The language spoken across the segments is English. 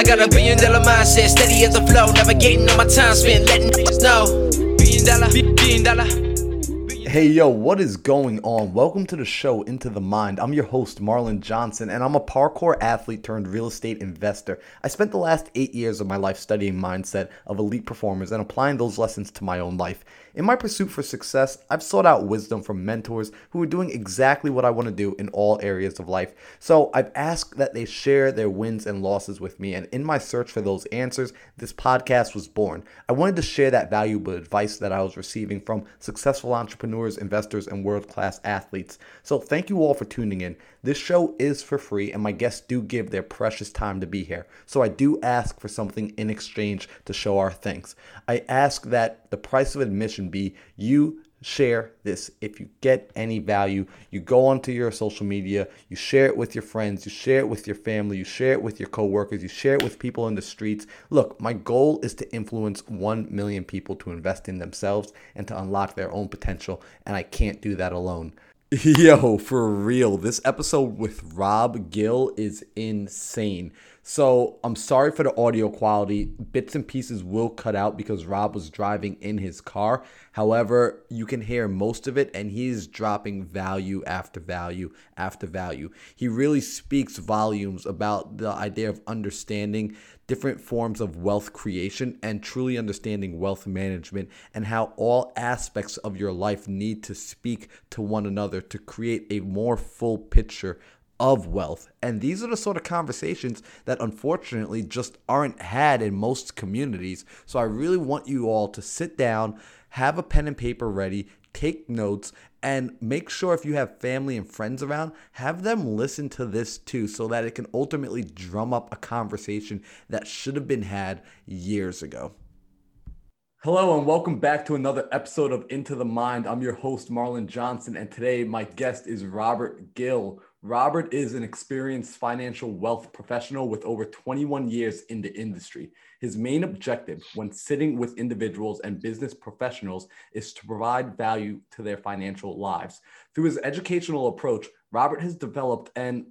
I got a billion dollar mindset, steady as a flow, navigating on my time spent, letting niggas know. Billion dollar, billion dollar. Hey yo, what is going on? Welcome to the show Into the Mind. I'm your host, Marlon Johnson, and I'm a parkour athlete turned real estate investor. I spent the last eight years of my life studying mindset of elite performers and applying those lessons to my own life. In my pursuit for success, I've sought out wisdom from mentors who are doing exactly what I want to do in all areas of life. So I've asked that they share their wins and losses with me, and in my search for those answers, this podcast was born. I wanted to share that valuable advice that I was receiving from successful entrepreneurs, investors, and world class athletes. So thank you all for tuning in. This show is for free, and my guests do give their precious time to be here. So I do ask for something in exchange to show our thanks. I ask that the price of admission be you share this. If you get any value, you go onto your social media, you share it with your friends, you share it with your family, you share it with your coworkers, you share it with people in the streets. Look, my goal is to influence 1 million people to invest in themselves and to unlock their own potential, and I can't do that alone. Yo, for real, this episode with Rob Gill is insane. So I'm sorry for the audio quality. Bits and pieces will cut out because Rob was driving in his car. However, you can hear most of it, and he's dropping value after value after value. He really speaks volumes about the idea of understanding different forms of wealth creation and truly understanding wealth management and how all aspects of your life need to speak to one another to create a more full picture of wealth. And these are the sort of conversations that unfortunately just aren't had in most communities. So I really want you all to sit down, have a pen and paper ready, take notes, and make sure if you have family and friends around, have them listen to this too so that it can ultimately drum up a conversation that should have been had years ago. Hello and welcome back to another episode of Into the Mind. I'm your host, Marlon Johnson, and today my guest is Robert Gill. Robert is an experienced financial wealth professional with over 21 years in the industry. His main objective when sitting with individuals and business professionals is to provide value to their financial lives. Through his educational approach, Robert has developed an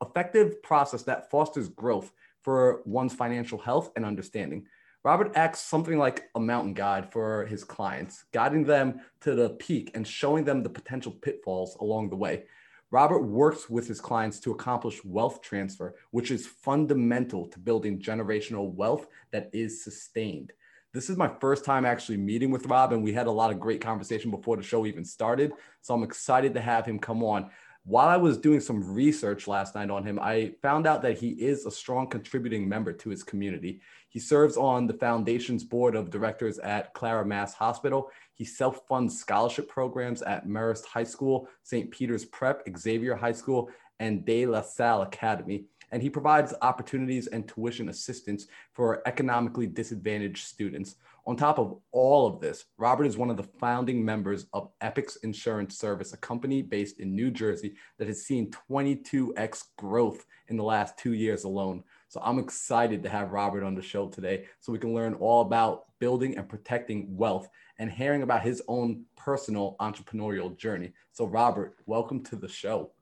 effective process that fosters growth for one's financial health and understanding. Robert acts something like a mountain guide for his clients, guiding them to the peak and showing them the potential pitfalls along the way. Robert works with his clients to accomplish wealth transfer, which is fundamental to building generational wealth that is sustained. This is my first time actually meeting with Rob, and we had a lot of great conversation before the show even started. So I'm excited to have him come on while I was doing some research last night on him, I found out that he is a strong contributing member to his community. He serves on the foundation's board of directors at Clara Maass Hospital. He self funds scholarship programs at Marist High School, St. Peter's Prep, Xavier High School, and De La Salle Academy. And he provides opportunities and tuition assistance for economically disadvantaged students. On top of all of this, Robert is one of the founding members of Epic Insurance Service, a company based in New Jersey that has seen 22x growth in the last two years alone. So I'm excited to have Robert on the show today so we can learn all about building and protecting wealth and hearing about his own personal entrepreneurial journey. So, Robert, welcome to the show.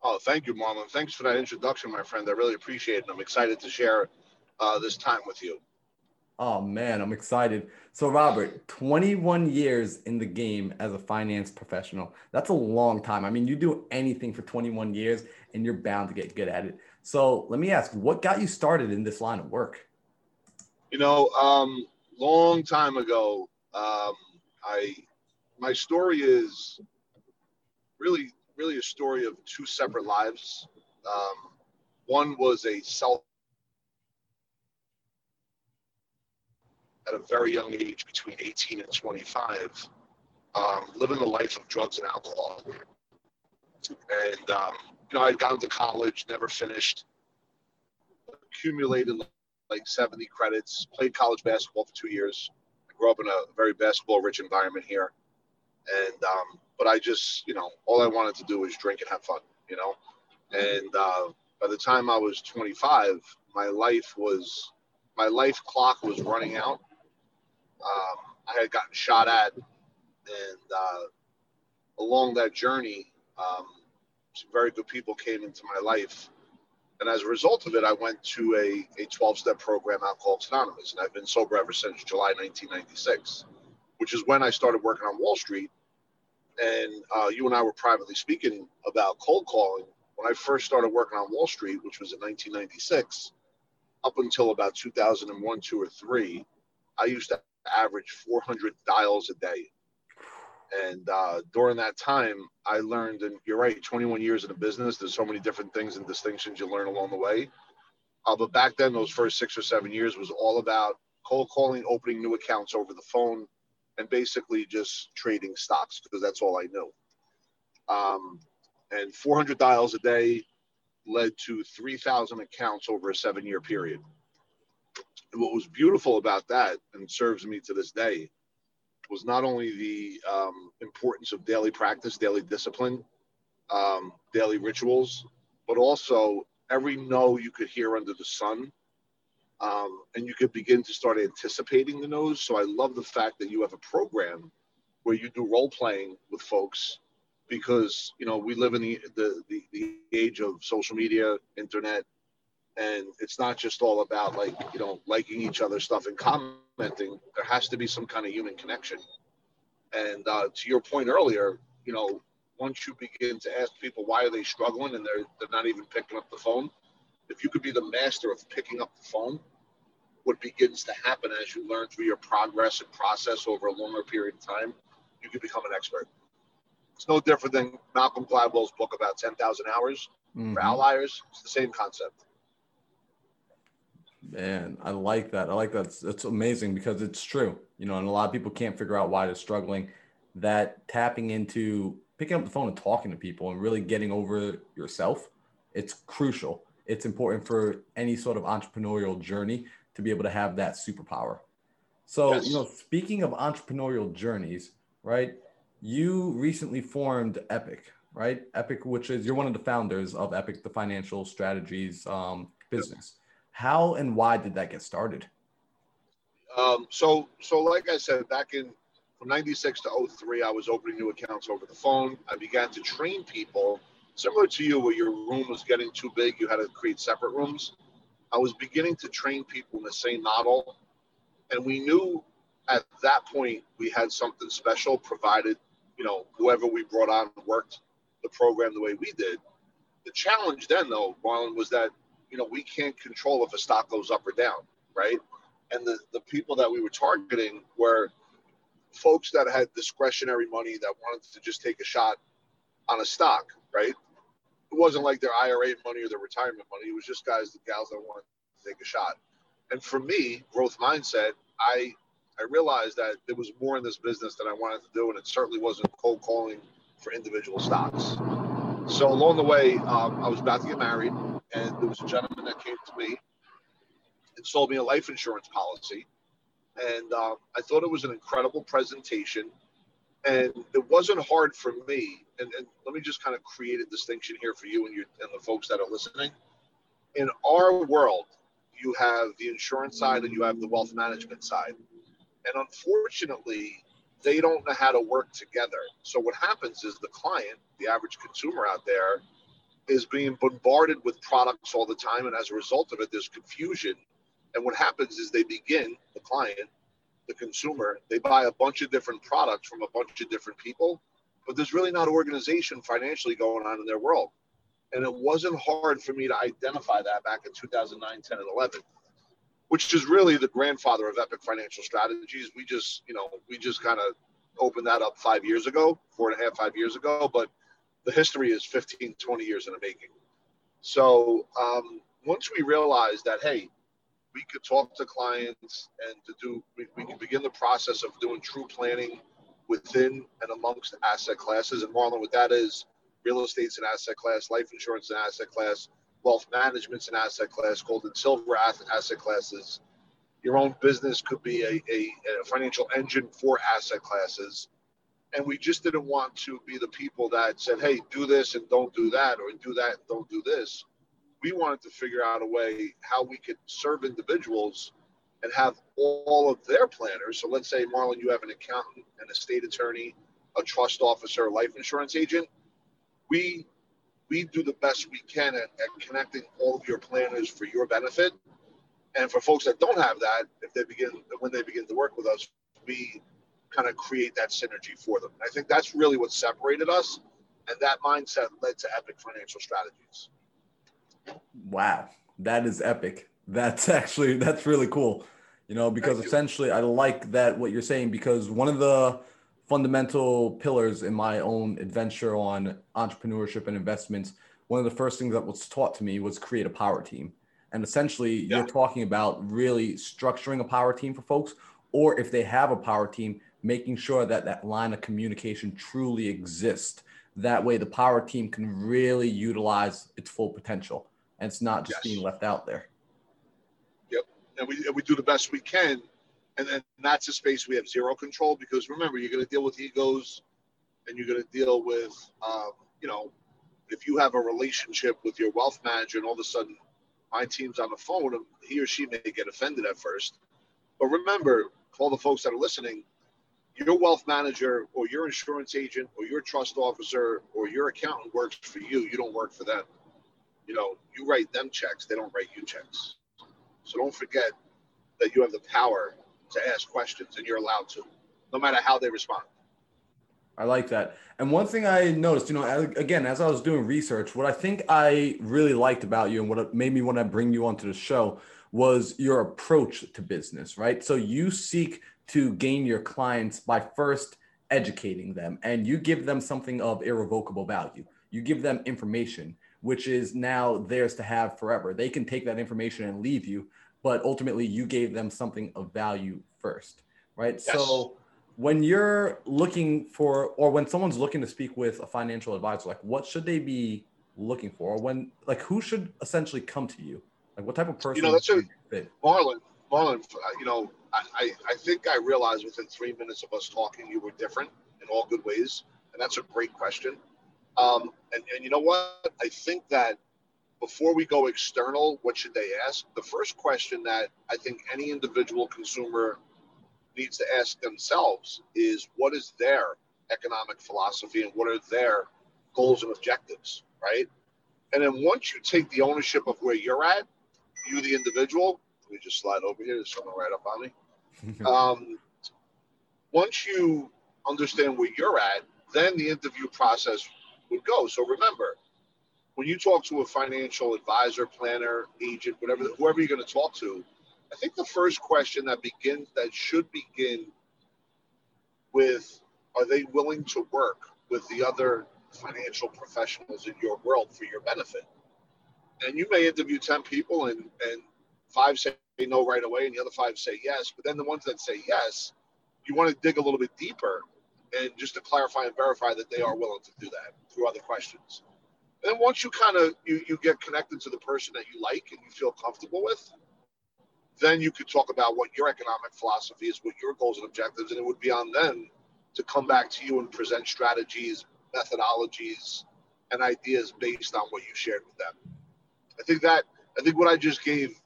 Oh, thank you, Marlon. Thanks for that introduction, my friend. I really appreciate it. I'm excited to share uh, this time with you. Oh man, I'm excited. So Robert, 21 years in the game as a finance professional. That's a long time. I mean, you do anything for 21 years and you're bound to get good at it. So let me ask, what got you started in this line of work? You know, um, long time ago, um, I my story is really, really a story of two separate lives. Um, one was a self at a very young age, between 18 and 25, um, living the life of drugs and alcohol. And, um, you know, I'd gone to college, never finished, accumulated like 70 credits, played college basketball for two years. I grew up in a very basketball rich environment here. And, um, but I just, you know, all I wanted to do was drink and have fun, you know? And uh, by the time I was 25, my life was, my life clock was running out um, I had gotten shot at, and uh, along that journey, um, some very good people came into my life And as a result of it, I went to a, a 12 step program, Alcoholics Anonymous, and I've been sober ever since July 1996, which is when I started working on Wall Street. And uh, you and I were privately speaking about cold calling. When I first started working on Wall Street, which was in 1996, up until about 2001, two or three, I used to average 400 dials a day. And uh, during that time, I learned, and you're right, 21 years in the business, there's so many different things and distinctions you learn along the way. Uh, but back then, those first six or seven years was all about cold calling, opening new accounts over the phone, and basically just trading stocks because that's all I knew. Um, and 400 dials a day led to 3,000 accounts over a seven year period. And what was beautiful about that and serves me to this day was not only the um, importance of daily practice, daily discipline, um, daily rituals, but also every no you could hear under the sun. Um, and you could begin to start anticipating the no's. So I love the fact that you have a program where you do role playing with folks because you know we live in the, the the, the age of social media, internet, and it's not just all about like you know liking each other's stuff and commenting. There has to be some kind of human connection. And uh, to your point earlier you know once you begin to ask people why are they struggling and they're they're not even picking up the phone if you could be the master of picking up the phone what begins to happen as you learn through your progress and process over a longer period of time you can become an expert. It's no different than malcolm gladwell's book about 10000 hours mm-hmm. for outliers. It's the same concept Man, I like that. I like that. It's, it's amazing because it's true, you know, and a lot of people can't figure out why they're struggling. That tapping into picking up the phone and talking to people and really getting over yourself, it's crucial. It's important for any sort of entrepreneurial journey to be able to have that superpower. So, yes. you know, speaking of entrepreneurial journeys, right? You recently formed Epic, right? Epic, which is you're one of the founders of Epic, the financial strategies um, business. How and why did that get started? Um, so, so like I said, back in from 96 to 03, I was opening new accounts over the phone. I began to train people similar to you, where your room was getting too big, you had to create separate rooms. I was beginning to train people in the same model. And we knew at that point we had something special, provided, you know, whoever we brought on worked the program the way we did. The challenge then, though, Marlon, was that you know, we can't control if a stock goes up or down, right? And the, the people that we were targeting were folks that had discretionary money that wanted to just take a shot on a stock, right? It wasn't like their IRA money or their retirement money. It was just guys, the gals that wanted to take a shot. And for me, growth mindset, I I realized that there was more in this business than I wanted to do, and it certainly wasn't cold calling for individual stocks. So along the way, um, I was about to get married and there was a gentleman that came to me and sold me a life insurance policy. And um, I thought it was an incredible presentation. And it wasn't hard for me. And, and let me just kind of create a distinction here for you and, you and the folks that are listening. In our world, you have the insurance side and you have the wealth management side. And unfortunately, they don't know how to work together. So what happens is the client, the average consumer out there, is being bombarded with products all the time. And as a result of it, there's confusion. And what happens is they begin, the client, the consumer, they buy a bunch of different products from a bunch of different people, but there's really not organization financially going on in their world. And it wasn't hard for me to identify that back in 2009, 10, and 11, which is really the grandfather of Epic Financial Strategies. We just, you know, we just kind of opened that up five years ago, four and a half, five years ago. But the history is 15, 20 years in the making. So um, once we realized that, hey, we could talk to clients and to do, we, we can begin the process of doing true planning within and amongst asset classes. And Marlon, what that is, real estate's an asset class, life insurance an asset class, wealth management's an asset class, gold and silver asset classes. Your own business could be a, a, a financial engine for asset classes and we just didn't want to be the people that said, "Hey, do this and don't do that," or "Do that and don't do this." We wanted to figure out a way how we could serve individuals and have all of their planners. So let's say, Marlon, you have an accountant, an estate attorney, a trust officer, a life insurance agent. We we do the best we can at, at connecting all of your planners for your benefit. And for folks that don't have that, if they begin when they begin to work with us, we kind of create that synergy for them. I think that's really what separated us, and that mindset led to Epic Financial Strategies. Wow, that is epic. That's actually that's really cool. You know, because essentially I like that what you're saying because one of the fundamental pillars in my own adventure on entrepreneurship and investments, one of the first things that was taught to me was create a power team. And essentially, yeah. you're talking about really structuring a power team for folks, or if they have a power team, making sure that that line of communication truly exists. That way, the power team can really utilize its full potential and it's not just yes. being left out there. Yep. And we, and we do the best we can and then that's a space we have zero control because remember you're going to deal with egos and you're going to deal with um, you know if you have a relationship with your wealth manager and all of a sudden my team's on the phone he or she may get offended at first but remember for all the folks that are listening your wealth manager or your insurance agent or your trust officer or your accountant works for you you don't work for them you know you write them checks they don't write you checks so don't forget that you have the power to ask questions, and you're allowed to, no matter how they respond. I like that. And one thing I noticed, you know, again, as I was doing research, what I think I really liked about you and what made me want to bring you onto the show was your approach to business, right? So you seek to gain your clients by first educating them and you give them something of irrevocable value. You give them information, which is now theirs to have forever. They can take that information and leave you, but ultimately you gave them something of value first, right? Yes. So when you're looking for, or when someone's looking to speak with a financial advisor, like what should they be looking for? Or when, like, who should essentially come to you? Like, what type of person? You know, that's a Marlon. Marlon, uh, you know, I, I think I realized within three minutes of us talking, you were different in all good ways, and that's a great question. Um, and, and you know what? I think that before we go external, what should they ask? The first question that I think any individual consumer needs to ask themselves is what is their economic philosophy and what are their goals and objectives, right? And then once you take the ownership of where you're at, you the individual, let me just slide over here, there's someone right up on me. um, once you understand where you're at, then the interview process would go. So remember, when you talk to a financial advisor, planner, agent, whatever, whoever you're going to talk to, I think the first question that begins, that should begin with, are they willing to work with the other financial professionals in your world for your benefit? And you may interview 10 people and, and five say no right away and the other five say yes. But then the ones that say yes, you want to dig a little bit deeper and just to clarify and verify that they are willing to do that through other questions. And then once you kind of you, you get connected to the person that you like and you feel comfortable with, then you could talk about what your economic philosophy is, what your goals and objectives, and it would be on them to come back to you and present strategies, methodologies, and ideas based on what you shared with them. I think that I think what I just gave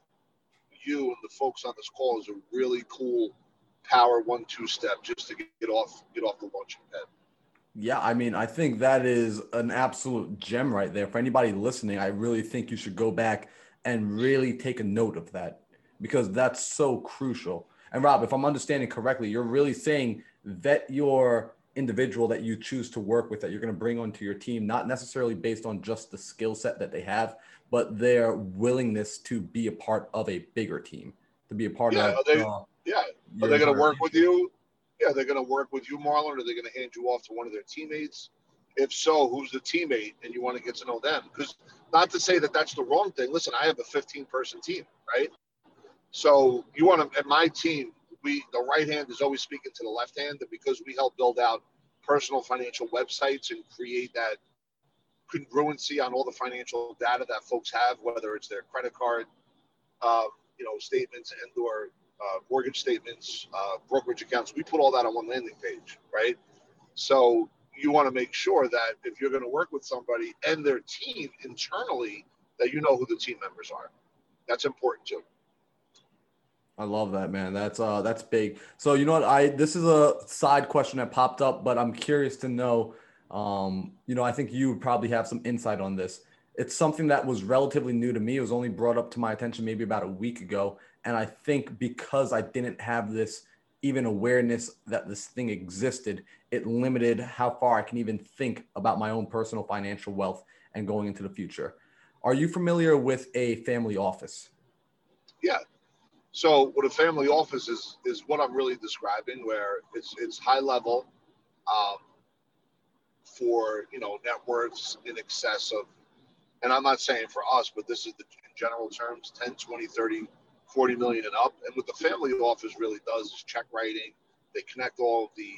you and the folks on this call is a really cool power one two step just to get off get off the launching pad. Yeah, I mean, I think that is an absolute gem right there. For anybody listening, I really think you should go back and really take a note of that because that's so crucial. And Rob, if I'm understanding correctly, you're really saying that your individual that you choose to work with that you're going to bring onto your team, not necessarily based on just the skill set that they have, but their willingness to be a part of a bigger team, to be a part yeah, of. Are they, uh, yeah, are they going to work with you? Yeah, they're going to work with you, Marlon, or they're going to hand you off to one of their teammates. If so, who's the teammate, and you want to get to know them? Because not to say that that's the wrong thing. Listen, I have a 15 person team, right? So you want to, at my team, we the right hand is always speaking to the left hand, and because we help build out personal financial websites and create that congruency on all the financial data that folks have, whether it's their credit card, uh, you know, statements and or uh, mortgage statements, uh, brokerage accounts. We put all that on one landing page, right? So you want to make sure that if you're going to work with somebody and their team internally, that you know who the team members are. That's important too. I love that, man. That's uh that's big. So you know what? I this is a side question that popped up, but I'm curious to know Um, you know, I think you would probably have some insight on this. It's something that was relatively new to me. It was only brought up to my attention maybe about a week ago. And I think because I didn't have this even awareness that this thing existed, it limited how far I can even think about my own personal financial wealth and going into the future. Are you familiar with a family office? Yeah. So what a family office is is what I'm really describing, where it's it's high level um, for you know net worths in excess of, and I'm not saying for us, but this is the in general terms, 10, 20, 30, 40 million and up. And what the family office really does is check writing. They connect all the,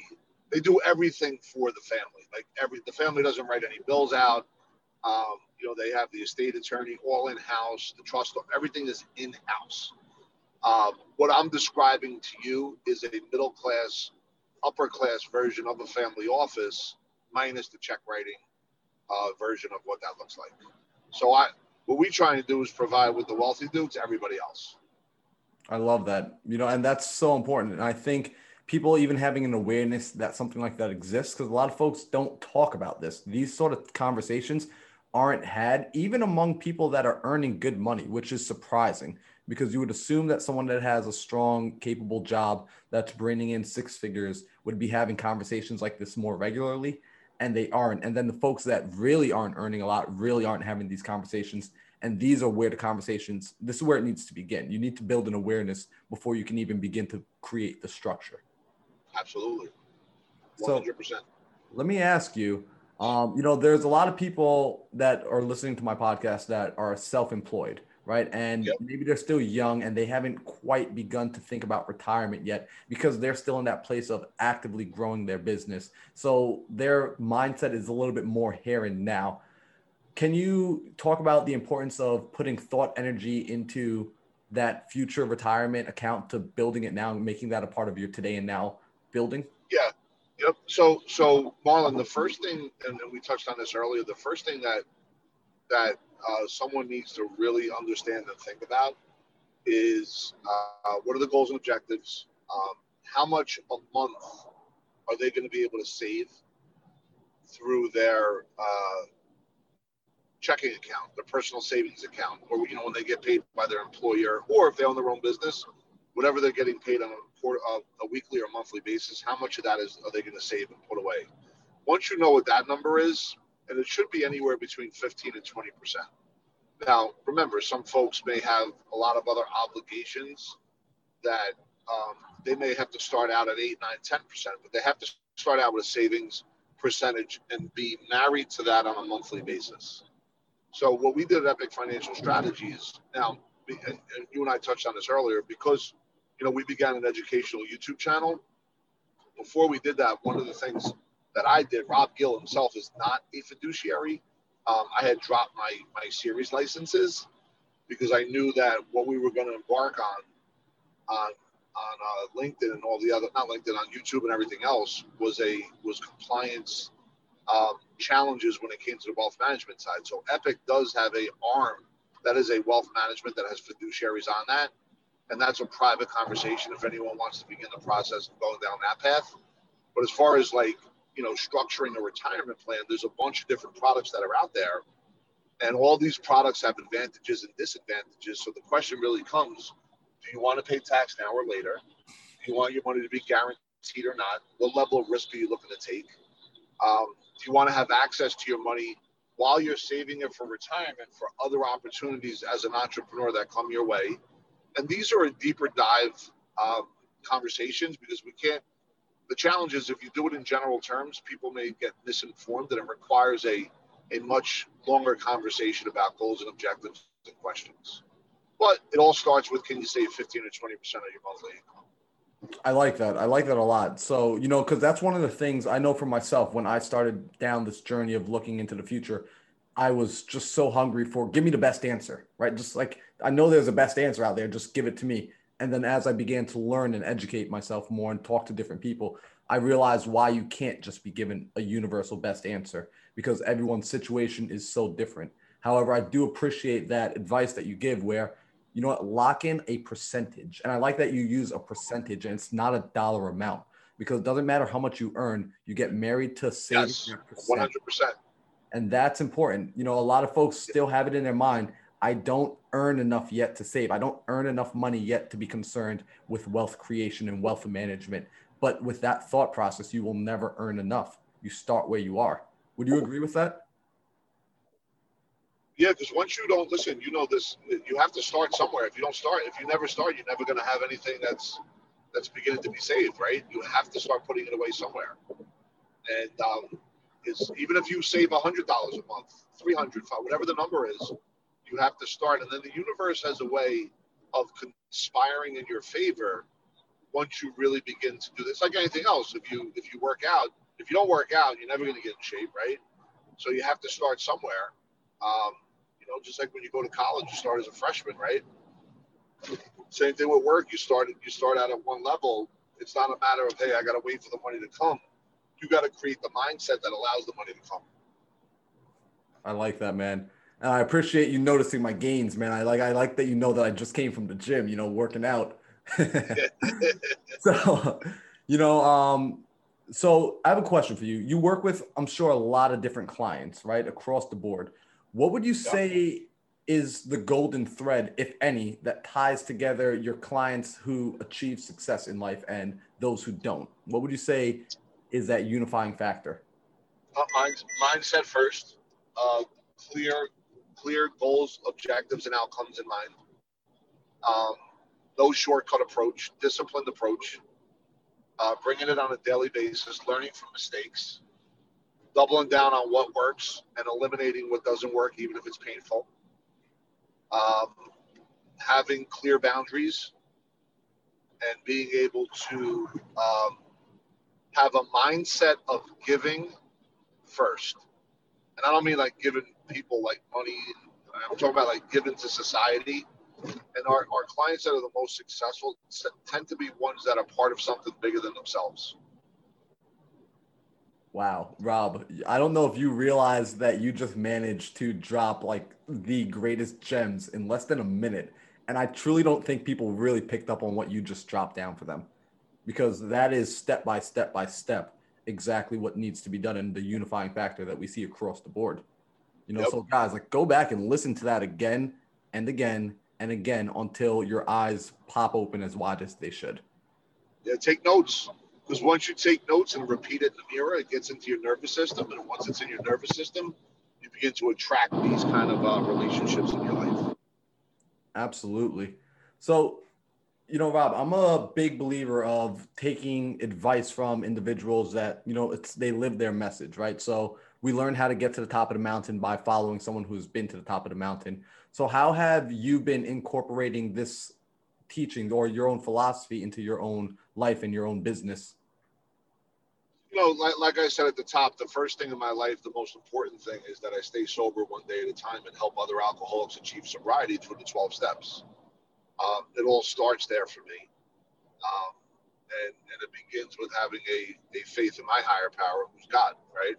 they do everything for the family. Like every, the family doesn't write any bills out. Um, you know, they have the estate attorney all in house, the trust, everything is in house. Um, what I'm describing to you is a middle class, upper class version of a family office, minus the check writing uh, version of what that looks like. So I, what we're trying to do is provide what the wealthy do to everybody else. I love that. You know, and that's so important. And I think people even having an awareness that something like that exists, because a lot of folks don't talk about this. These sort of conversations aren't had even among people that are earning good money, which is surprising because you would assume that someone that has a strong, capable job that's bringing in six figures would be having conversations like this more regularly. And they aren't. And then the folks that really aren't earning a lot really aren't having these conversations and these are where the conversations this is where it needs to begin you need to build an awareness before you can even begin to create the structure absolutely 100% so let me ask you um, you know there's a lot of people that are listening to my podcast that are self-employed right and yep. maybe they're still young and they haven't quite begun to think about retirement yet because they're still in that place of actively growing their business so their mindset is a little bit more here and now can you talk about the importance of putting thought energy into that future retirement account to building it now and making that a part of your today and now building? Yeah. Yep. So, so Marlon, the first thing, and we touched on this earlier, the first thing that that uh, someone needs to really understand and think about is uh, what are the goals and objectives? Um, how much a month are they going to be able to save through their uh, checking account, their personal savings account, or you know when they get paid by their employer, or if they own their own business, whatever they're getting paid on a, a, a weekly or monthly basis, how much of that is are they going to save and put away? Once you know what that number is, and it should be anywhere between 15 and 20 percent. Now, remember, some folks may have a lot of other obligations that um, they may have to start out at 8, 9, 10 percent, but they have to start out with a savings percentage and be married to that on a monthly basis. So what we did at Epic Financial Strategies, now, and, you and I touched on this earlier, because you know we began an educational YouTube channel. Before we did that, one of the things that I did, Rob Gill himself is not a fiduciary. Um, I had dropped my my series licenses because I knew that what we were going to embark on on on uh, LinkedIn and all the other not LinkedIn on YouTube and everything else was a was compliance um, challenges when it came to the wealth management side. So Epic does have a arm that is a wealth management that has fiduciaries on that, and that's a private conversation if anyone wants to begin the process of going down that path. But as far as like you know structuring a retirement plan, there's a bunch of different products that are out there, and all these products have advantages and disadvantages. So the question really comes: Do you want to pay tax now or later? Do you want your money to be guaranteed or not? What level of risk are you looking to take? Um, do you want to have access to your money while you're saving it for retirement for other opportunities as an entrepreneur that come your way? And these are a deeper dive uh, conversations because we can't. The challenge is if you do it in general terms, people may get misinformed, and it requires a a much longer conversation about goals and objectives and questions. But it all starts with can you save 15 or 20 percent of your monthly income? I like that. I like that a lot. So, you know, because that's one of the things I know for myself when I started down this journey of looking into the future, I was just so hungry for give me the best answer, right? Just like I know there's a best answer out there, just give it to me. And then as I began to learn and educate myself more and talk to different people, I realized why you can't just be given a universal best answer because everyone's situation is so different. However, I do appreciate that advice that you give where you know what, lock in a percentage. And I like that you use a percentage and it's not a dollar amount because it doesn't matter how much you earn, you get married to saving Yes, percent. hundred percent. And that's important. You know, a lot of folks still have it in their mind. I don't earn enough yet to save. I don't earn enough money yet to be concerned with wealth creation and wealth management. But with that thought process, you will never earn enough. You start where you are. Would you agree with that? Yeah, because once you don't listen, you know this. You have to start somewhere. If you don't start, if you never start, you're never going to have anything that's that's beginning to be saved, right? You have to start putting it away somewhere. And um, is even if you save a hundred dollars a month, three hundred, whatever the number is, you have to start. And then the universe has a way of conspiring in your favor once you really begin to do this. Like anything else, if you if you work out, if you don't work out, you're never going to get in shape, right? So you have to start somewhere. Um, you know, just like when you go to college, you start as a freshman, right? Same thing with work. You start you start out at one level. It's not a matter of hey, I got to wait for the money to come. You got to create the mindset that allows the money to come. I like that, man. And I appreciate you noticing my gains, man. I like I like that you know that I just came from the gym, you know, working out. so, you know, um, so I have a question for you. You work with, I'm sure, a lot of different clients, right, across the board. What would you say is the golden thread, if any, that ties together your clients who achieve success in life and those who don't? What would you say is that unifying factor? Uh, mindset first. Uh, clear, clear goals, objectives, and outcomes in mind. Um, no shortcut approach, disciplined approach. Uh, bringing it on a daily basis, learning from mistakes, doubling down on what works, and eliminating what doesn't work, even if it's painful. Um, having clear boundaries and being able to um, have a mindset of giving first. And I don't mean like giving people like money. I'm talking about like giving to society. And our, our clients that are the most successful tend to be ones that are part of something bigger than themselves. Wow, Rob, I don't know if you realize that you just managed to drop like the greatest gems in less than a minute. And I truly don't think people really picked up on what you just dropped down for them because that is step by step by step exactly what needs to be done in the unifying factor that we see across the board. You know, yep. so guys, like go back and listen to that again and again and again until your eyes pop open as wide as they should. Yeah, take notes. Because once you take notes and repeat it in the mirror, it gets into your nervous system. And once it's in your nervous system, you begin to attract these kind of uh, relationships in your life. Absolutely. So, you know, Rob, I'm a big believer of taking advice from individuals that, you know, it's they live their message, right? So we learn how to get to the top of the mountain by following someone who's been to the top of the mountain. So how have you been incorporating this teaching or your own philosophy into your own life and your own business? You know, like, like I said at the top, the first thing in my life, the most important thing is that I stay sober one day at a time and help other alcoholics achieve sobriety through the 12 steps. Um, it all starts there for me. Um, and, and it begins with having a, a faith in my higher power, who's God, right?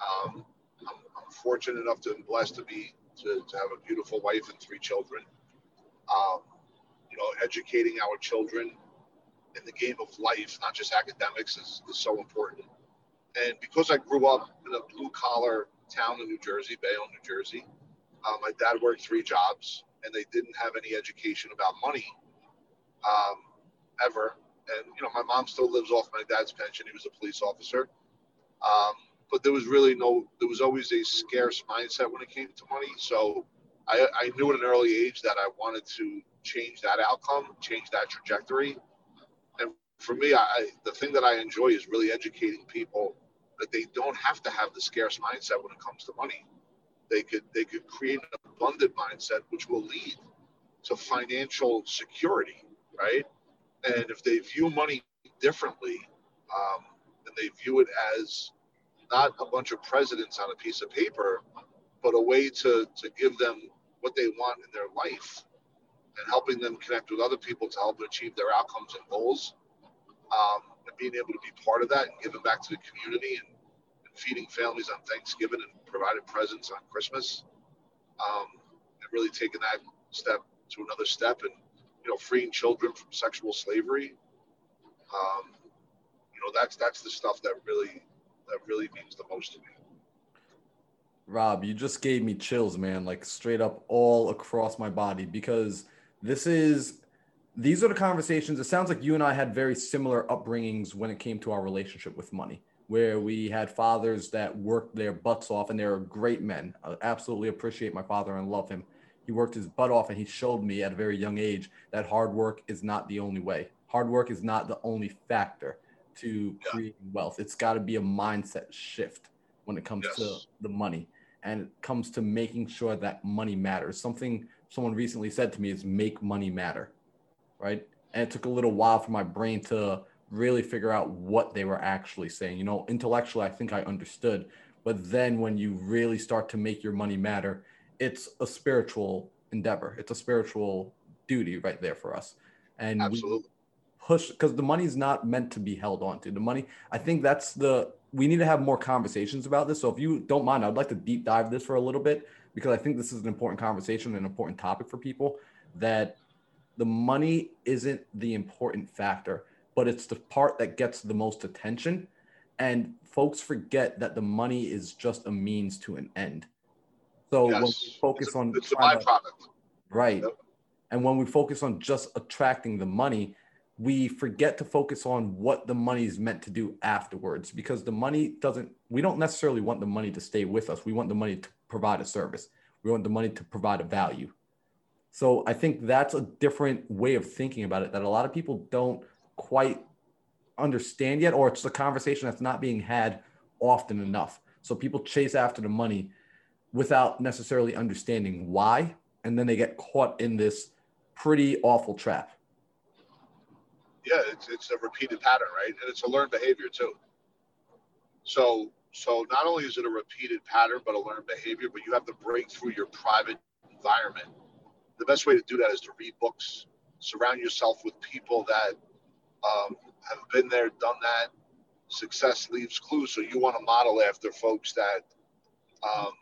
Um, I'm, I'm, fortunate enough to be blessed to be to, to have a beautiful wife and three children. Um, you know, educating our children in the game of life, not just academics, is, is so important. And because I grew up in a blue collar town in New Jersey, Bayonne, New Jersey, uh, my dad worked three jobs and they didn't have any education about money um, ever. And, you know, my mom still lives off my dad's pension. He was a police officer. Um, but there was really no, there was always a scarce mindset when it came to money. So I, I knew at an early age that I wanted to change that outcome, change that trajectory. And for me, I, the thing that I enjoy is really educating people that they don't have to have the scarce mindset when it comes to money. They could they could create an abundant mindset, which will lead to financial security, right? And if they view money differently, um, and they view it as not a bunch of presidents on a piece of paper, but a way to to give them what they want in their life and helping them connect with other people to help achieve their outcomes and goals. Um, and being able to be part of that and giving back to the community and, and feeding families on Thanksgiving and providing presents on Christmas. Um, and really taking that step to another step and, you know, freeing children from sexual slavery. Um, you know, that's that's the stuff that really that really means the most to me. Rob, you just gave me chills, man, like straight up all across my body because this is these are the conversations. It sounds like you and I had very similar upbringings when it came to our relationship with money, where we had fathers that worked their butts off and they were great men. I absolutely appreciate my father and love him. He worked his butt off and he showed me at a very young age that hard work is not the only way. Hard work is not the only factor to creating wealth. It's got to be a mindset shift when it comes yes. to the money and it comes to making sure that money matters. Something someone recently said to me is make money matter, right? And it took a little while for my brain to really figure out what they were actually saying. You know, intellectually, I think I understood, but then when you really start to make your money matter, it's a spiritual endeavor. It's a spiritual duty right there for us. And absolutely push because the money's not meant to be held on to. The money, I think that's the we need to have more conversations about this. So if you don't mind, I'd like to deep dive this for a little bit because I think this is an important conversation, an important topic for people that the money isn't the important factor, but it's the part that gets the most attention. And folks forget that the money is just a means to an end. So yes. when we focus it's a, on it's a byproduct. Right. Yep. And when we focus on just attracting the money, we forget to focus on what the money is meant to do afterwards because the money doesn't we don't necessarily want the money to stay with us. We want the money to provide a service. We want the money to provide a value. So i think that's a different way of thinking about it that a lot of people don't quite understand yet or it's a conversation that's not being had often enough. So people chase after the money without necessarily understanding why and then they get caught in this pretty awful trap yeah, it's it's a repeated pattern, right? And it's a learned behavior too. So so not only is it a repeated pattern, but a learned behavior, but you have to break through your private environment. The best way to do that is to read books, surround yourself with people that um, have been there, done that. Success leaves clues, so you want to model after folks that um,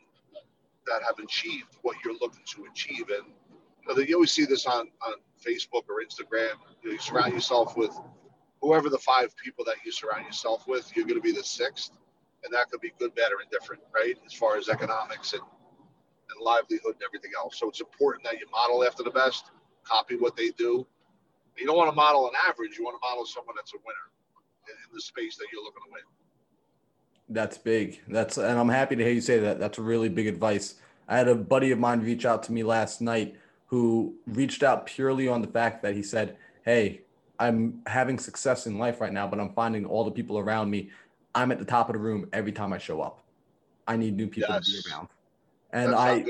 that have achieved what you're looking to achieve. And you, know, you always see this on on Facebook or Instagram. You, know, you surround yourself with whoever the five people that you surround yourself with, you're going to be the sixth. And that could be good, bad, or indifferent, right? As far as economics and, and livelihood and everything else. So it's important that you model after the best, copy what they do. You don't want to model an average. You want to model someone that's a winner in, in the space that you're looking to win. That's big. That's and I'm happy to hear you say that. That's really big advice. I had a buddy of mine reach out to me last night who reached out purely on the fact that he said, Hey, I'm having success in life right now, but I'm finding all the people around me. I'm at the top of the room every time I show up. I need new people yes. to be around. And I,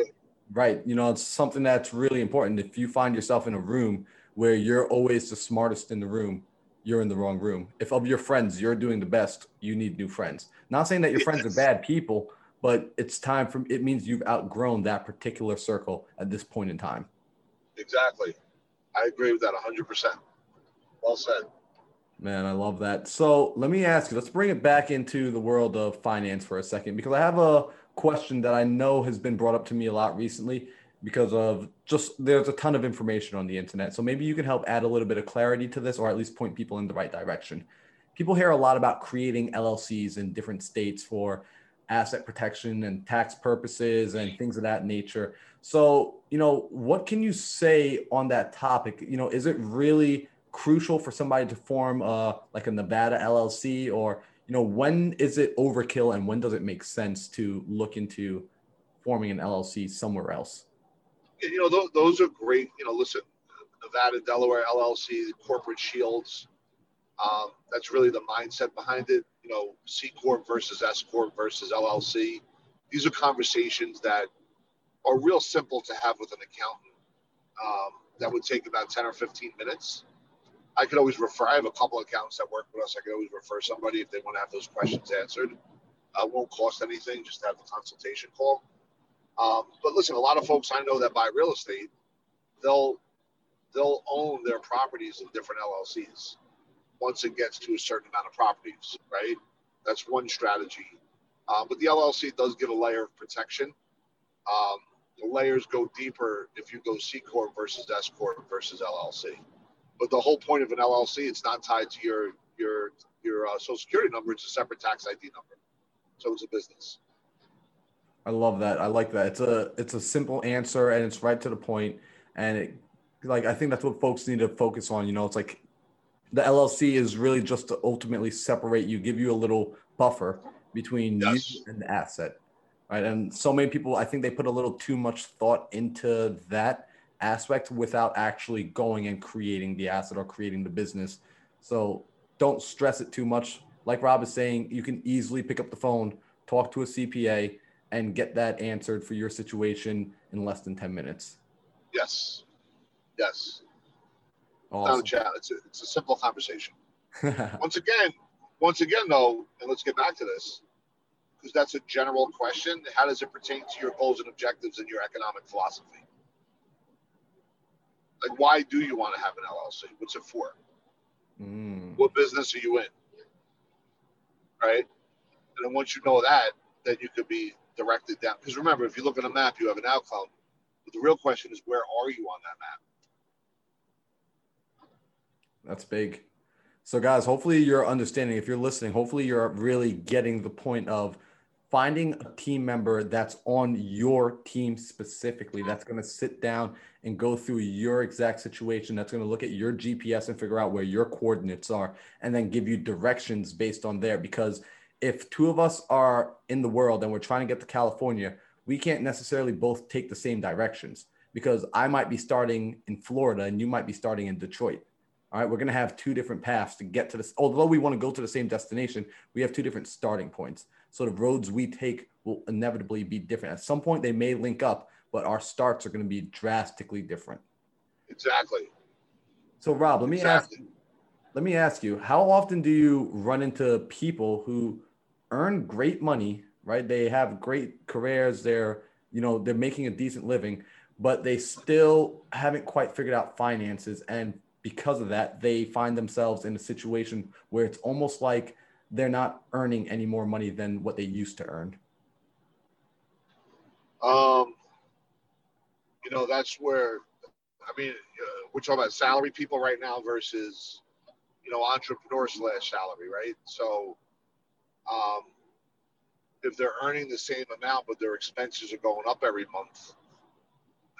right, you know, it's something that's really important. If you find yourself in a room where you're always the smartest in the room, you're in the wrong room. If of your friends you're doing the best, you need new friends. Not saying that your yes. friends are bad people, but it's time for it means you've outgrown that particular circle at this point in time. Exactly. I agree with that 100%. Well said. Man, I love that. So let me ask you, let's bring it back into the world of finance for a second, because I have a question that I know has been brought up to me a lot recently because of just there's a ton of information on the internet. So maybe you can help add a little bit of clarity to this or at least point people in the right direction. People hear a lot about creating LLCs in different states for asset protection and tax purposes and things of that nature. So, you know, what can you say on that topic? You know, is it really crucial for somebody to form uh, like a Nevada LLC or, you know, when is it overkill and when does it make sense to look into forming an LLC somewhere else? You know, those, those are great. You know, listen, Nevada, Delaware LLC, corporate shields. Um, that's really the mindset behind it. You know, C corp versus S corp versus LLC. These are conversations that are real simple to have with an accountant. Um, that would take about 10 or 15 minutes. I could always refer, I have a couple of accountants that work with us. I could always refer somebody if they want to have those questions answered. Uh, won't cost anything, just have the consultation call. Um, but listen, a lot of folks I know that buy real estate, they'll they'll own their properties in different LLCs once it gets to a certain amount of properties, right? That's one strategy. Um, but the LLC does give a layer of protection. Um, the layers go deeper if you go C corp versus S corp versus LLC. But the whole point of an LLC, it's not tied to your your your uh, social security number. It's a separate tax ID number, so it's a business. I love that. I like that. It's a it's a simple answer and it's right to the point. And it like I think that's what folks need to focus on. You know, it's like the LLC is really just to ultimately separate you, give you a little buffer between yes. you and the asset. Right. And so many people, I think they put a little too much thought into that aspect without actually going and creating the asset or creating the business. So don't stress it too much. Like Rob is saying, you can easily pick up the phone, talk to a CPA, and get that answered for your situation in less than 10 minutes. Yes. Yes. Awesome. Not a chat. It's a, it's a simple conversation. once again, once again, though, and let's get back to this, because that's a general question. How does it pertain to your goals and objectives and your economic philosophy? Like, why do you want to have an LLC? What's it for? Mm. What business are you in? Right? And then once you know that, then you could be directed down. Because remember, if you look at a map, you have an outcome. But the real question is, where are you on that map? That's big. So, guys, hopefully you're understanding. If you're listening, hopefully you're really getting the point of finding a team member that's on your team specifically, that's going to sit down and go through your exact situation, that's going to look at your GPS and figure out where your coordinates are, and then give you directions based on there. Because if two of us are in the world and we're trying to get to California, we can't necessarily both take the same directions because I might be starting in Florida and you might be starting in Detroit. All right, we're going to have two different paths to get to this. Although we want to go to the same destination, we have two different starting points. So the roads we take will inevitably be different. At some point, they may link up, but our starts are going to be drastically different. Exactly. So Rob, let me exactly. ask let me ask you, how often do you run into people who earn great money, right? They have great careers. They're, you know, they're making a decent living, but they still haven't quite figured out finances. And because of that, they find themselves in a situation where it's almost like they're not earning any more money than what they used to earn. Um, you know, that's where, I mean, uh, we're talking about salary people right now versus, you know, entrepreneur slash salary, right? So, um, if they're earning the same amount, but their expenses are going up every month,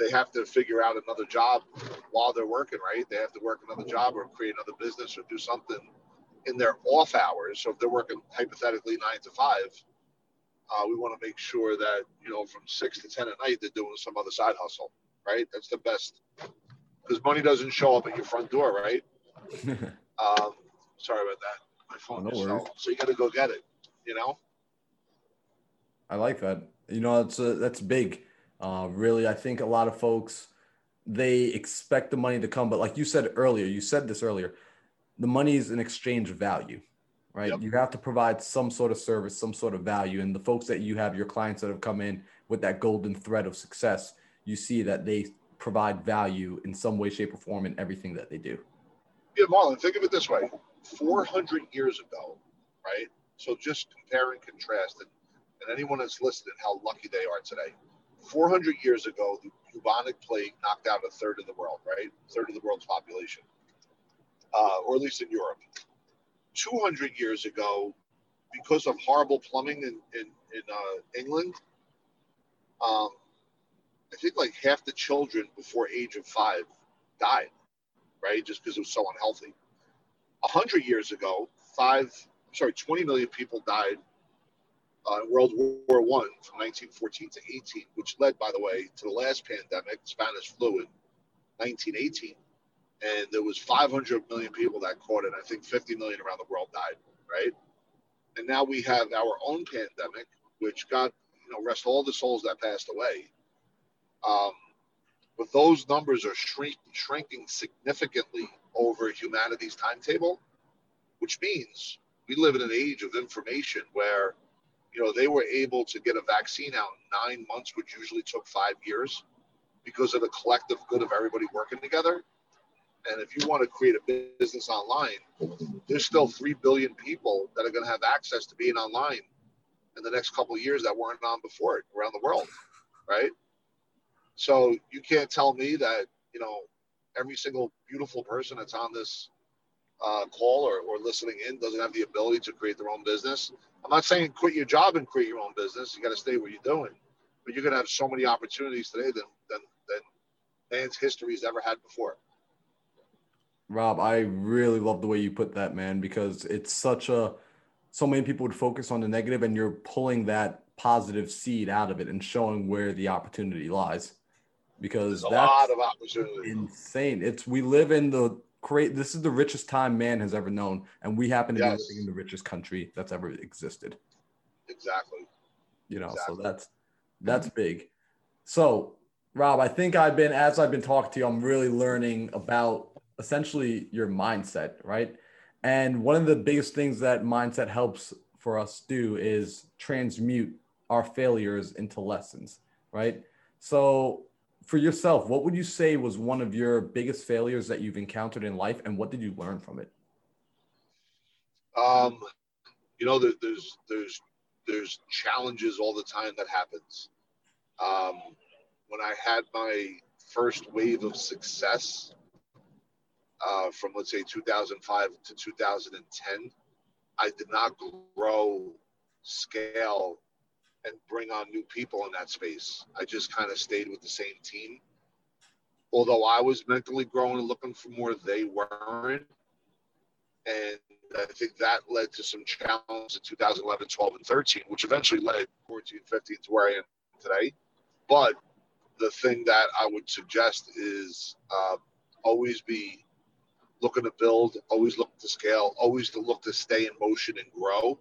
they have to figure out another job while they're working, right? They have to work another job or create another business or do something in their off hours. So if they're working hypothetically nine to five, uh, we want to make sure that you know from six to ten at night they're doing some other side hustle, right? That's the best because money doesn't show up at your front door, right? um, sorry about that. My phone no so you got to go get it you know. I like that. You know, that's a, that's big. Uh, really, I think a lot of folks they expect the money to come, but like you said earlier, you said this earlier, the money is an exchange value, right? Yep. You have to provide some sort of service, some sort of value, and the folks that you have, your clients that have come in with that golden thread of success, you see that they provide value in some way, shape, or form in everything that they do. Yeah, Marlon, think of it this way: 400 years ago, right? So just compare and contrast, and, and anyone that's listening, how lucky they are today. 400 years ago, the bubonic plague knocked out a third of the world, right? A third of the world's population, uh, or at least in Europe. 200 years ago, because of horrible plumbing in, in, in uh, England, um, I think like half the children before age of five died, right? Just because it was so unhealthy. 100 years ago, five sorry, 20 million people died uh, World War One from 1914 to 18, which led, by the way, to the last pandemic, Spanish flu in 1918. And there was 500 million people that caught it. I think 50 million around the world died, right? And now we have our own pandemic, which God, you know, rest all the souls that passed away. Um, but those numbers are shrink, shrinking significantly over humanity's timetable, which means we live in an age of information where you know they were able to get a vaccine out in nine months which usually took five years because of the collective good of everybody working together and if you want to create a business online there's still 3 billion people that are going to have access to being online in the next couple of years that weren't on before it around the world right so you can't tell me that you know every single beautiful person that's on this uh, call or, or listening in doesn't have the ability to create their own business. I'm not saying quit your job and create your own business. You got to stay where you're doing, but you're going to have so many opportunities today than, than, than man's history has ever had before. Rob, I really love the way you put that, man, because it's such a, so many people would focus on the negative and you're pulling that positive seed out of it and showing where the opportunity lies because There's a that's lot of opportunity. insane. It's we live in the great. This is the richest time man has ever known, and we happen to Yes. be living in the richest country that's ever existed. Exactly. You know, Exactly. so that's that's big. So, Rob, I think I've been as I've been talking to you, I'm really learning about essentially your mindset, right? And one of the biggest things that mindset helps for us do is transmute our failures into lessons, right? So, for yourself, what would you say was one of your biggest failures that you've encountered in life, and what did you learn from it? Um, you know, there, there's there's there's challenges all the time that happens. Um, when I had my first wave of success uh, from let's say 2005 to 2010, I did not grow, scale, and bring on new people in that space. I just kind of stayed with the same team. Although I was mentally growing and looking for more, they weren't. And I think that led to some challenges in 2011, 12, and 13, which eventually led 14, 15 to where I am today. But the thing that I would suggest is uh, always be looking to build, always look to scale, always to look to stay in motion and grow.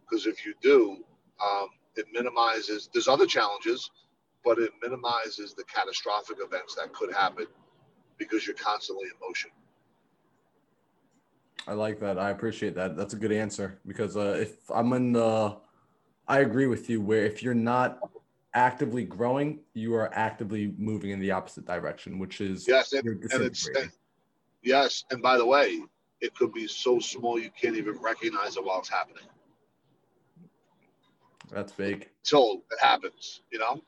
Because if you do, um, it minimizes, there's other challenges, but it minimizes the catastrophic events that could happen because you're constantly in motion. I like that. I appreciate that. That's a good answer because uh, if I'm in the, I agree with you. Where if you're not actively growing, you are actively moving in the opposite direction, which is Yes, and, and it's disintegrating. yes, and by the way, it could be so small you can't even recognize it while it's happening That's big, So it happens. You know?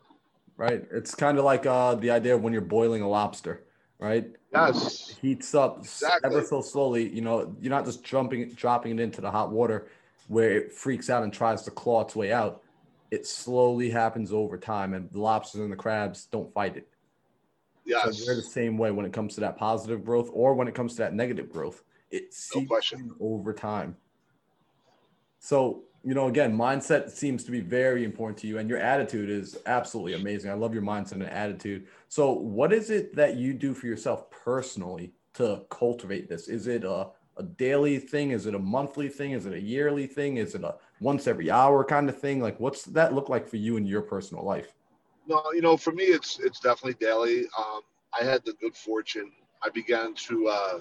right? It's kind of like uh, the idea of when you're boiling a lobster, right? Yes, It heats up Exactly. ever so slowly. You know, you're not just jumping, dropping it into the hot water where it freaks out and tries to claw its way out. It slowly happens over time, and the lobsters and the crabs don't fight it. yes, So we're the same way when it comes to that positive growth or when it comes to that negative growth. It No seeps over time. So, you know, again, mindset seems to be very important to you, and your attitude is absolutely amazing. I love your mindset and attitude. So, what is it that you do for yourself personally to cultivate this? Is it a, a daily thing? Is it a monthly thing? Is it a yearly thing? Is it a once every hour kind of thing? Like, what's that look like for you in your personal life? no, you know, for me, it's it's definitely daily. Um, I had the good fortune. I began to uh,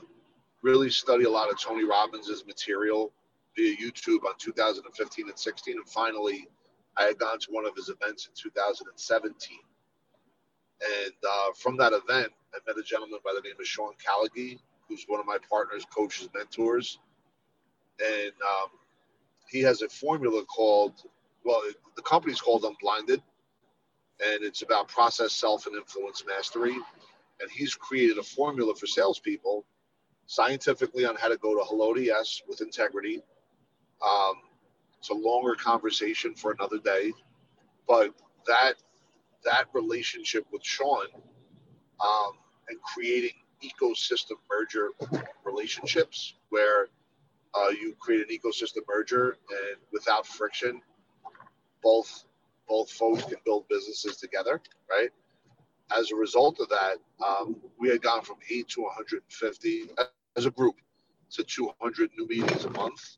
really study a lot of Tony Robbins' material via YouTube on 2015 and 16, and finally, I had gone to one of his events in 2017. And uh, from that event, I met a gentleman by the name of Sean Callagy, who's one of my partners, coaches, mentors. And um, he has a formula called, well, the company's called Unblinded, and it's about process, self, and influence mastery. And he's created a formula for salespeople scientifically on how to go to hello to yes with integrity. Um, it's a longer conversation for another day, but that that relationship with Sean um, and creating ecosystem merger relationships where uh, you create an ecosystem merger and without friction, both both folks can build businesses together, right? As a result of that, um, we had gone from eight to 150 as a group to 200 new meetings a month.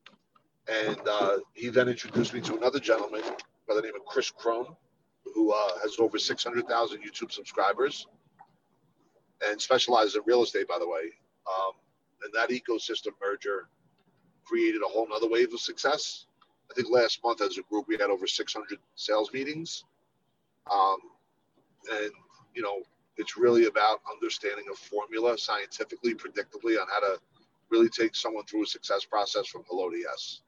And uh, he then introduced me to another gentleman by the name of Chris Crone, who uh, has over 600,000 YouTube subscribers and specializes in real estate, by the way. Um, and that ecosystem merger created a whole nother wave of success. I think last month as a group, we had over 600 sales meetings. Um, and, you know, it's really about understanding a formula scientifically, predictably on how to really take someone through a success process from hello to yes.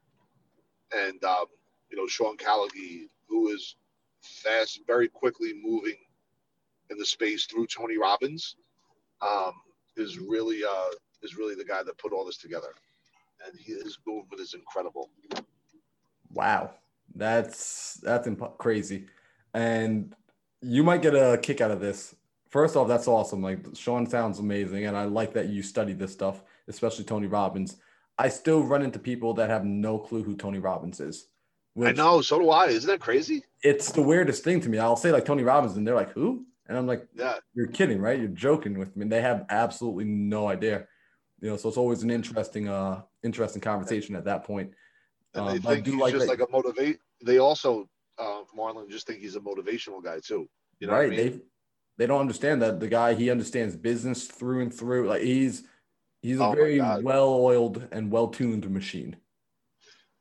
And, um, you know, Sean Callagy, who is fast, very quickly moving in the space through Tony Robbins, um, is really uh, is really the guy that put all this together. and his movement is incredible. Wow, that's that's imp- crazy, and you might get a kick out of this. First off, that's awesome. Like Sean sounds amazing, and I like that you study this stuff, especially Tony Robbins. I still run into people that have no clue who Tony Robbins is. I know, so do I. Isn't that crazy? It's the weirdest thing to me. I'll say like Tony Robbins, and they're like, "Who?" And I'm like, Yeah, "You're kidding, right? You're joking with me." They have absolutely no idea. You know, so it's always an interesting, uh, interesting conversation at that point. and Um, they think do he's like just that- like a motivate. They also, uh, Marlon, just think he's a motivational guy too. You know right? what I mean? They they don't understand that the guy he understands business through and through. Like he's he's a Oh very well-oiled and well-tuned machine.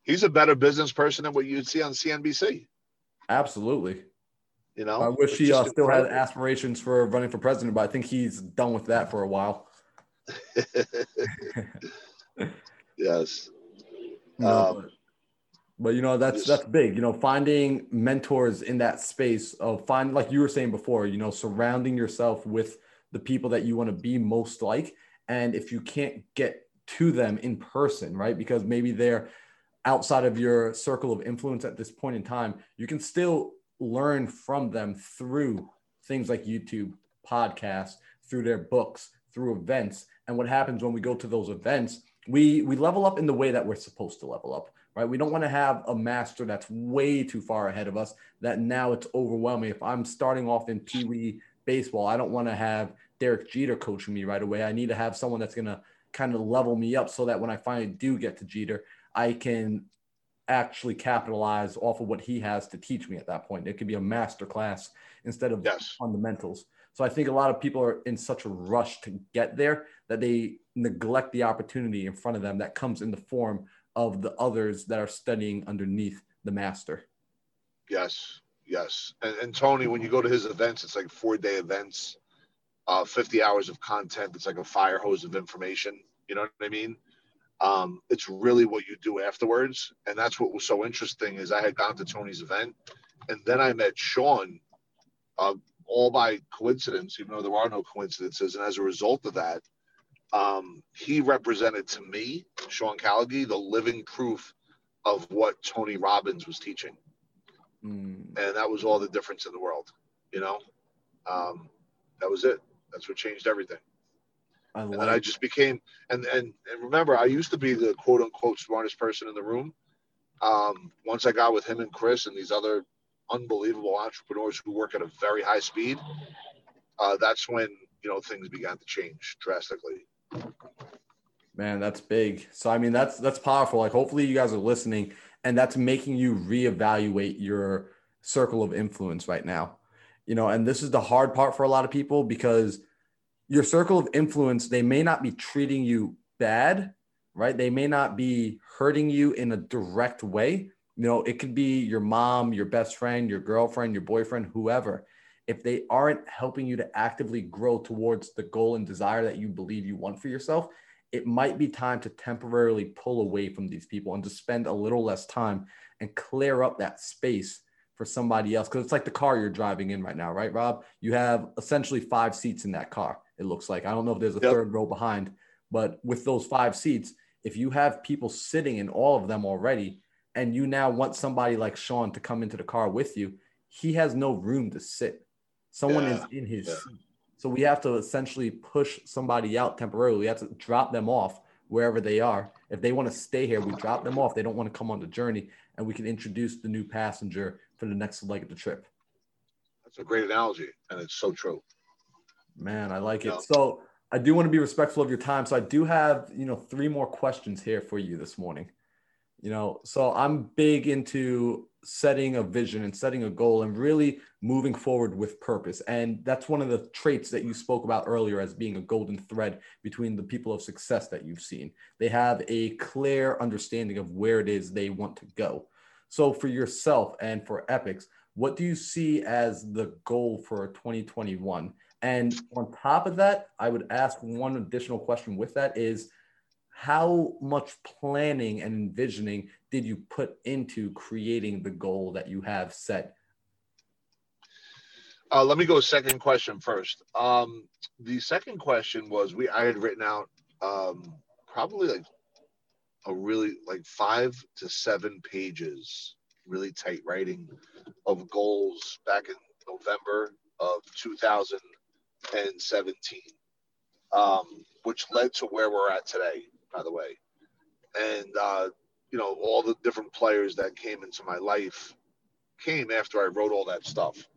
he's a better business person than what you'd see on CNBC. Absolutely. You know, I wish he uh, still had aspirations for running for president, but I think he's done with that for a while. yes. Know, Um, but, but, you know that's that's big. You know, finding mentors in that space of find like you were saying before. You know, surrounding yourself with the people that you want to be most like, and if you can't get to them in person, right? Because maybe they're outside of your circle of influence at this point in time, you can still learn from them through things like YouTube, podcasts, through their books, through events. And what happens when we go to those events, we we level up in the way that we're supposed to level up, right? We don't want to have a master that's way too far ahead of us that now it's overwhelming. If I'm starting off in Pee Wee baseball, I don't want to have Derek Jeter coaching me right away. I need to have someone that's going to kind of level me up so that when I finally do get to Jeter, I can actually capitalize off of what he has to teach me at that point. It could be a master class instead of Yes. fundamentals. So I think a lot of people are in such a rush to get there that they neglect the opportunity in front of them that comes in the form of the others that are studying underneath the master. Yes, yes. And, and Tony, when you go to his events, it's like four day events, uh, 50 hours of content. It's like a fire hose of information. You know what I mean? Um, it's really what you do afterwards. And that's what was so interesting is I had gone to Tony's event and then I met Sean uh, all by coincidence, even though there are no coincidences. And as a result of that, um, he represented to me, Sean Callagy, the living proof of what Tony Robbins was teaching Mm, and that was all the difference in the world you know um, that was it that's what changed everything I and then i just became and, and and remember i used to be the quote unquote smartest person in the room um, once i got with him and chris and these other unbelievable entrepreneurs who work at a very high speed uh, that's when you know things began to change drastically Man, that's big. So I mean, that's that's powerful. Like, hopefully, you guys are listening, and that's making you reevaluate your circle of influence right now. You know, and this is the hard part for a lot of people because your circle of influence they may not be treating you bad, right? They may not be hurting you in a direct way. You know, it could be your mom, your best friend, your girlfriend, your boyfriend, whoever. If they aren't helping you to actively grow towards the goal and desire that you believe you want for yourself, it might be time to temporarily pull away from these people and to spend a little less time and clear up that space for somebody else. Because it's like the car you're driving in right now, right, Rob? You have essentially five seats in that car, it looks like. I don't know if there's a Yep. third row behind, but with those five seats, if you have people sitting in all of them already, and you now want somebody like Sean to come into the car with you, he has no room to sit. Someone is in his yeah. seat. So we have to essentially push somebody out temporarily. We have to drop them off wherever they are. If they want to stay here, we drop them off. They don't want to come on the journey, and we can introduce the new passenger for the next leg of the trip. that's a great analogy and it's so true Man, I like it. So I do want to be respectful of your time. So I do have, you know, three more questions here for you this morning. You know, so I'm big into setting a vision and setting a goal and really moving forward with purpose. And that's one of the traits that you spoke about earlier as being a golden thread between the people of success that you've seen. They have a clear understanding of where it is they want to go. So for yourself and for Epics, what do you see as the goal for 2021? And on top of that, I would ask one additional question with that is how much planning and envisioning did you put into creating the goal that you have set? Uh, let me go second question first. Um, the second question was we I had written out um, probably like a really like five to seven pages, really tight writing of goals back in November of 2017, um, which led to where we're at today, by the way. And, uh, you know, all the different players that came into my life came after I wrote all that stuff.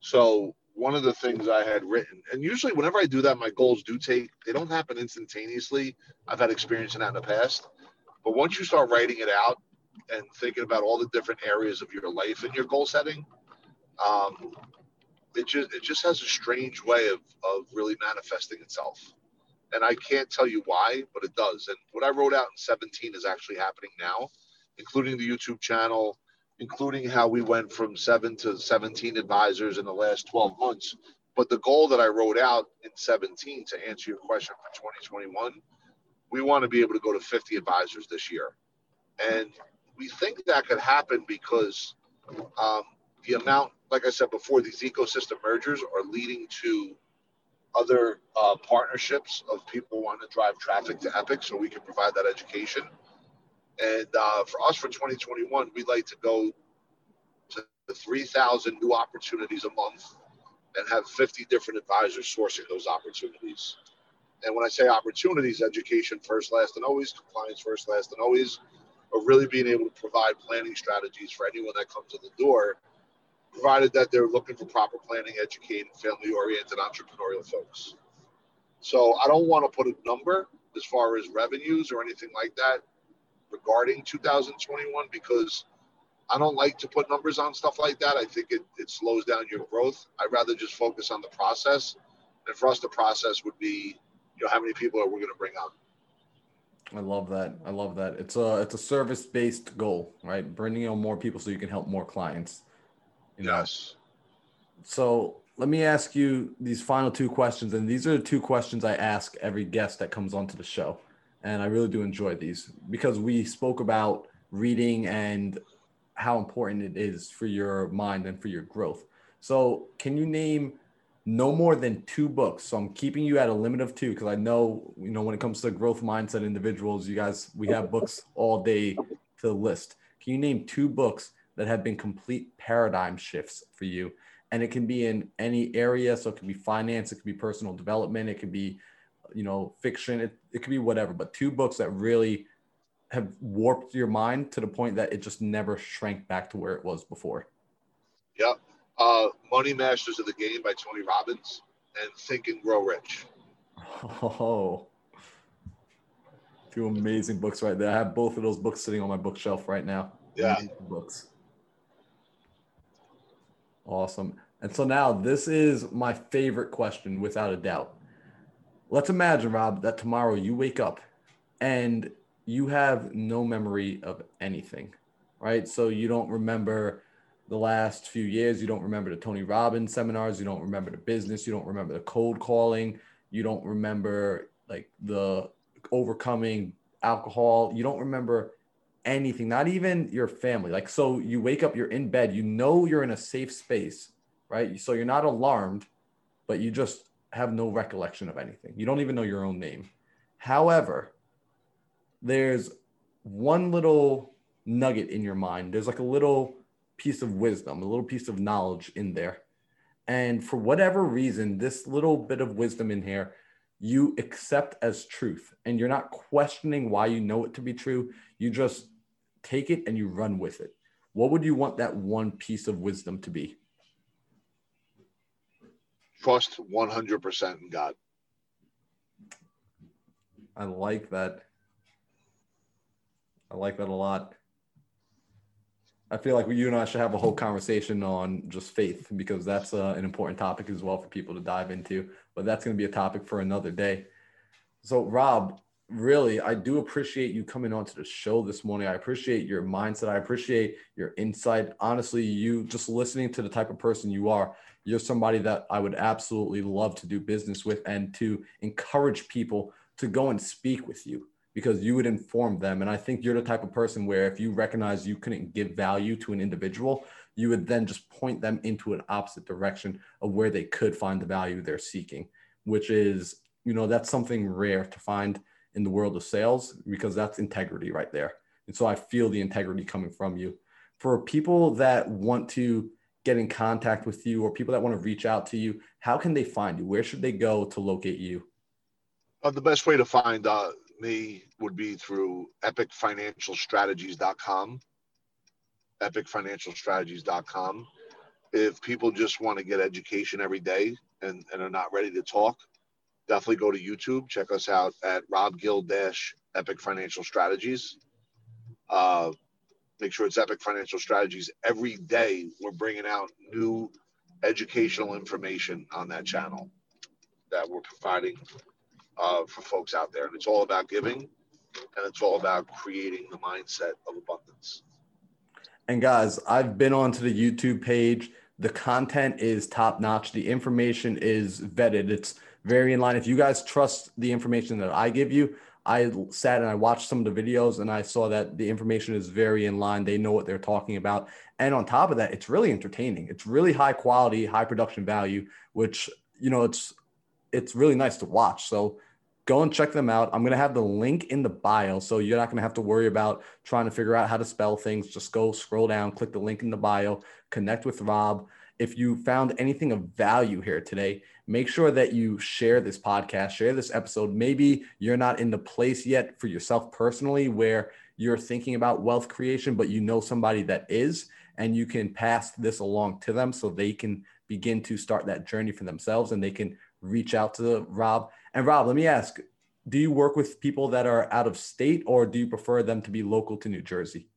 So one of the things I had written, and usually whenever I do that, my goals do take, they don't happen instantaneously. I've had experience in that in the past. But once you start writing it out and thinking about all the different areas of your life and your goal setting, um, it just it just has a strange way of, of really manifesting itself. And I can't tell you why, but it does. And what I wrote out in 17 is actually happening now, including the YouTube channel, including how we went from seven to 17 advisors in the last 12 months. But the goal that I wrote out in 17 to answer your question for 2021, we want to be able to go to 50 advisors this year. And we think that could happen because um, the amount, like I said before, these ecosystem mergers are leading to other uh, partnerships of people wanting to drive traffic to Epic so we can provide that education. And uh, for us for 2021, we'd like to go to 3,000 new opportunities a month and have 50 different advisors sourcing those opportunities. And when I say opportunities, education first, last, and always, compliance first, last, and always, but really being able to provide planning strategies for anyone that comes in the door, provided that they're looking for proper planning, educated, family oriented entrepreneurial folks. So I don't want to put a number as far as revenues or anything like that regarding 2021 because I don't like to put numbers on stuff like that. I think it, it slows down your growth. I'd rather just focus on the process. And for us, the process would be, you know, how many people are we going to bring on? I love that. I love that. It's a it's a service based goal, right? Bringing on more people so you can help more clients. You know? Yes. So let me ask you these final two questions, and these are the two questions I ask every guest that comes onto the show and I really do enjoy these because we spoke about reading and how important it is for your mind and for your growth. So, can you name no more than two books? So, I'm keeping you at a limit of two because I know, you know, when it comes to growth mindset individuals, you guys, we have books all day to list. Can you name two books that have been complete paradigm shifts for you? And it can be in any area. So, it can be finance, it can be personal development, it can be you know, fiction. It, it could be whatever, but two books that really have warped your mind to the point that it just never shrank back to where it was before. Yep. Uh, Money Masters of the Game by Tony Robbins and Think and Grow Rich. Oh, two amazing books right there. I have both of those books sitting on my bookshelf right now. Yeah. Books. Awesome. And so now this is my favorite question without a doubt. Let's imagine, Rob, that tomorrow you wake up and you have no memory of anything, right? So you don't remember the last few years, you don't remember the Tony Robbins seminars, you don't remember the business, you don't remember the cold calling, you don't remember like the overcoming alcohol, you don't remember anything, not even your family. Like, so you wake up, you're in bed, you know you're in a safe space, right? So you're not alarmed, but you just have no recollection of anything. You don't even know your own name. However, there's one little nugget in your mind. There's like a little piece of wisdom, a little piece of knowledge in there. And for whatever reason, this little bit of wisdom in here, you accept as truth. And you're not questioning why you know it to be true. You just take it and you run with it. What would you want that one piece of wisdom to be? trust 100% in God. I like that. I like that a lot. I feel like you and I should have a whole conversation on just faith because that's uh, an important topic as well for people to dive into. But that's going to be a topic for another day. So, Rob, really, I do appreciate you coming onto the show this morning. I appreciate your mindset. I appreciate your insight. Honestly, you just listening to the type of person you are, you're somebody that I would absolutely love to do business with and to encourage people to go and speak with you because you would inform them. And I think you're the type of person where if you recognize you couldn't give value to an individual, you would then just point them into an opposite direction of where they could find the value they're seeking, which is, you know, that's something rare to find in the world of sales because that's integrity right there. And so I feel the integrity coming from you. For people that want to get in contact with you or people that want to reach out to you, how can they find you? Where should they go to locate you? Uh, the best way to find uh, me would be through epicfinancialstrategies.com. Epicfinancialstrategies.com. If people just want to get education every day and, and are not ready to talk, definitely go to YouTube. Check us out at Rob Gill Dash Epic Financial Strategies. Uh, make sure it's Epic Financial Strategies. Every day, we're bringing out new educational information on that channel that we're providing uh, for folks out there. And it's all about giving and it's all about creating the mindset of abundance. And guys, I've been onto the YouTube page. The content is top notch. The information is vetted. It's very in line. If you guys trust the information that I give you, I sat and I watched some of the videos and I saw that the information is very in line. They know what they're talking about. And on top of that, it's really entertaining. It's really high quality, high production value, which, you know, it's it's really nice to watch. So go and check them out. I'm going to have the link in the bio. So you're not going to have to worry about trying to figure out how to spell things. Just go scroll down, click the link in the bio, connect with Rob. If you found anything of value here today, make sure that you share this podcast, share this episode. Maybe you're not in the place yet for yourself personally where you're thinking about wealth creation, but you know somebody that is, and you can pass this along to them so they can begin to start that journey for themselves and they can reach out to Rob. And Rob, let me ask do you work with people that are out of state or do you prefer them to be local to New Jersey?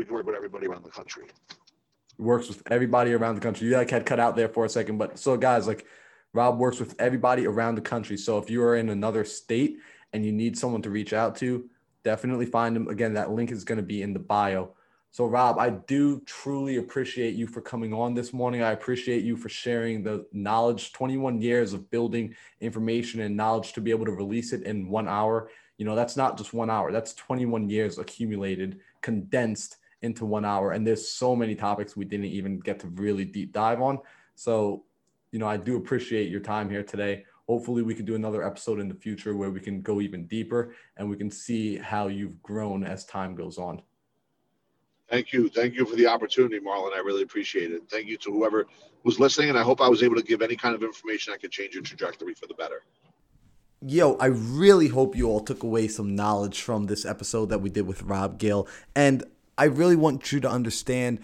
we can work with everybody around the country. Works with everybody around the country. You like had cut out there for a second, but so guys, like Rob works with everybody around the country. So if you are in another state and you need someone to reach out to, definitely find him. Again, that link is going to be in the bio. So, Rob, I do truly appreciate you for coming on this morning. I appreciate you for sharing the knowledge 21 years of building information and knowledge to be able to release it in one hour. You know, that's not just one hour, that's 21 years accumulated, condensed into one hour. And there's so many topics we didn't even get to really deep dive on. So, you know, I do appreciate your time here today. Hopefully, we can do another episode in the future where we can go even deeper and we can see how you've grown as time goes on. Thank you. Thank you for the opportunity, Marlon. I really appreciate it. Thank you to whoever was listening. And I hope I was able to give any kind of information that could change your trajectory for the better. Yo, I really hope you all took away some knowledge from this episode that we did with Rob Gill. And I really want you to understand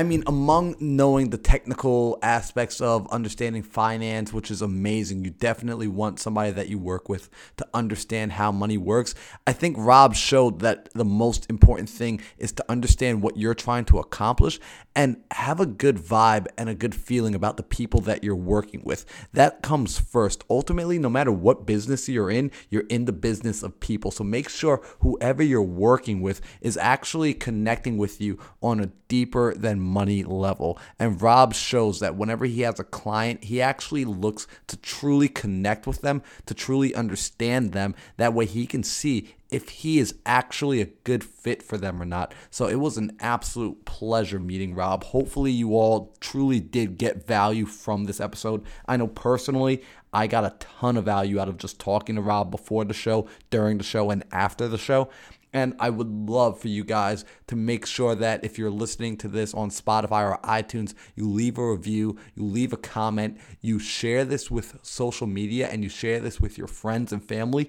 I mean, among knowing the technical aspects of understanding finance, which is amazing, you definitely want somebody that you work with to understand how money works. I think Rob showed that the most important thing is to understand what you're trying to accomplish and have a good vibe and a good feeling about the people that you're working with. That comes first. Ultimately, no matter what business you're in, you're in the business of people. So make sure whoever you're working with is actually connecting with you on a deeper than money level. And Rob shows that whenever he has a client, he actually looks to truly connect with them, to truly understand them. That way he can see if he is actually a good fit for them or not. So it was an absolute pleasure meeting Rob. Hopefully, you all truly did get value from this episode. I know personally, I got a ton of value out of just talking to Rob before the show, during the show, and after the show. And I would love for you guys to make sure that if you're listening to this on Spotify or iTunes, you leave a review, you leave a comment, you share this with social media, and you share this with your friends and family.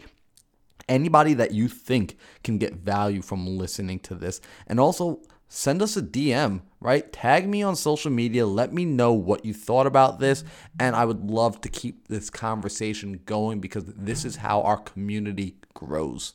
Anybody that you think can get value from listening to this. And also, send us a DM, right? Tag me on social media. Let me know what you thought about this. And I would love to keep this conversation going because this is how our community grows.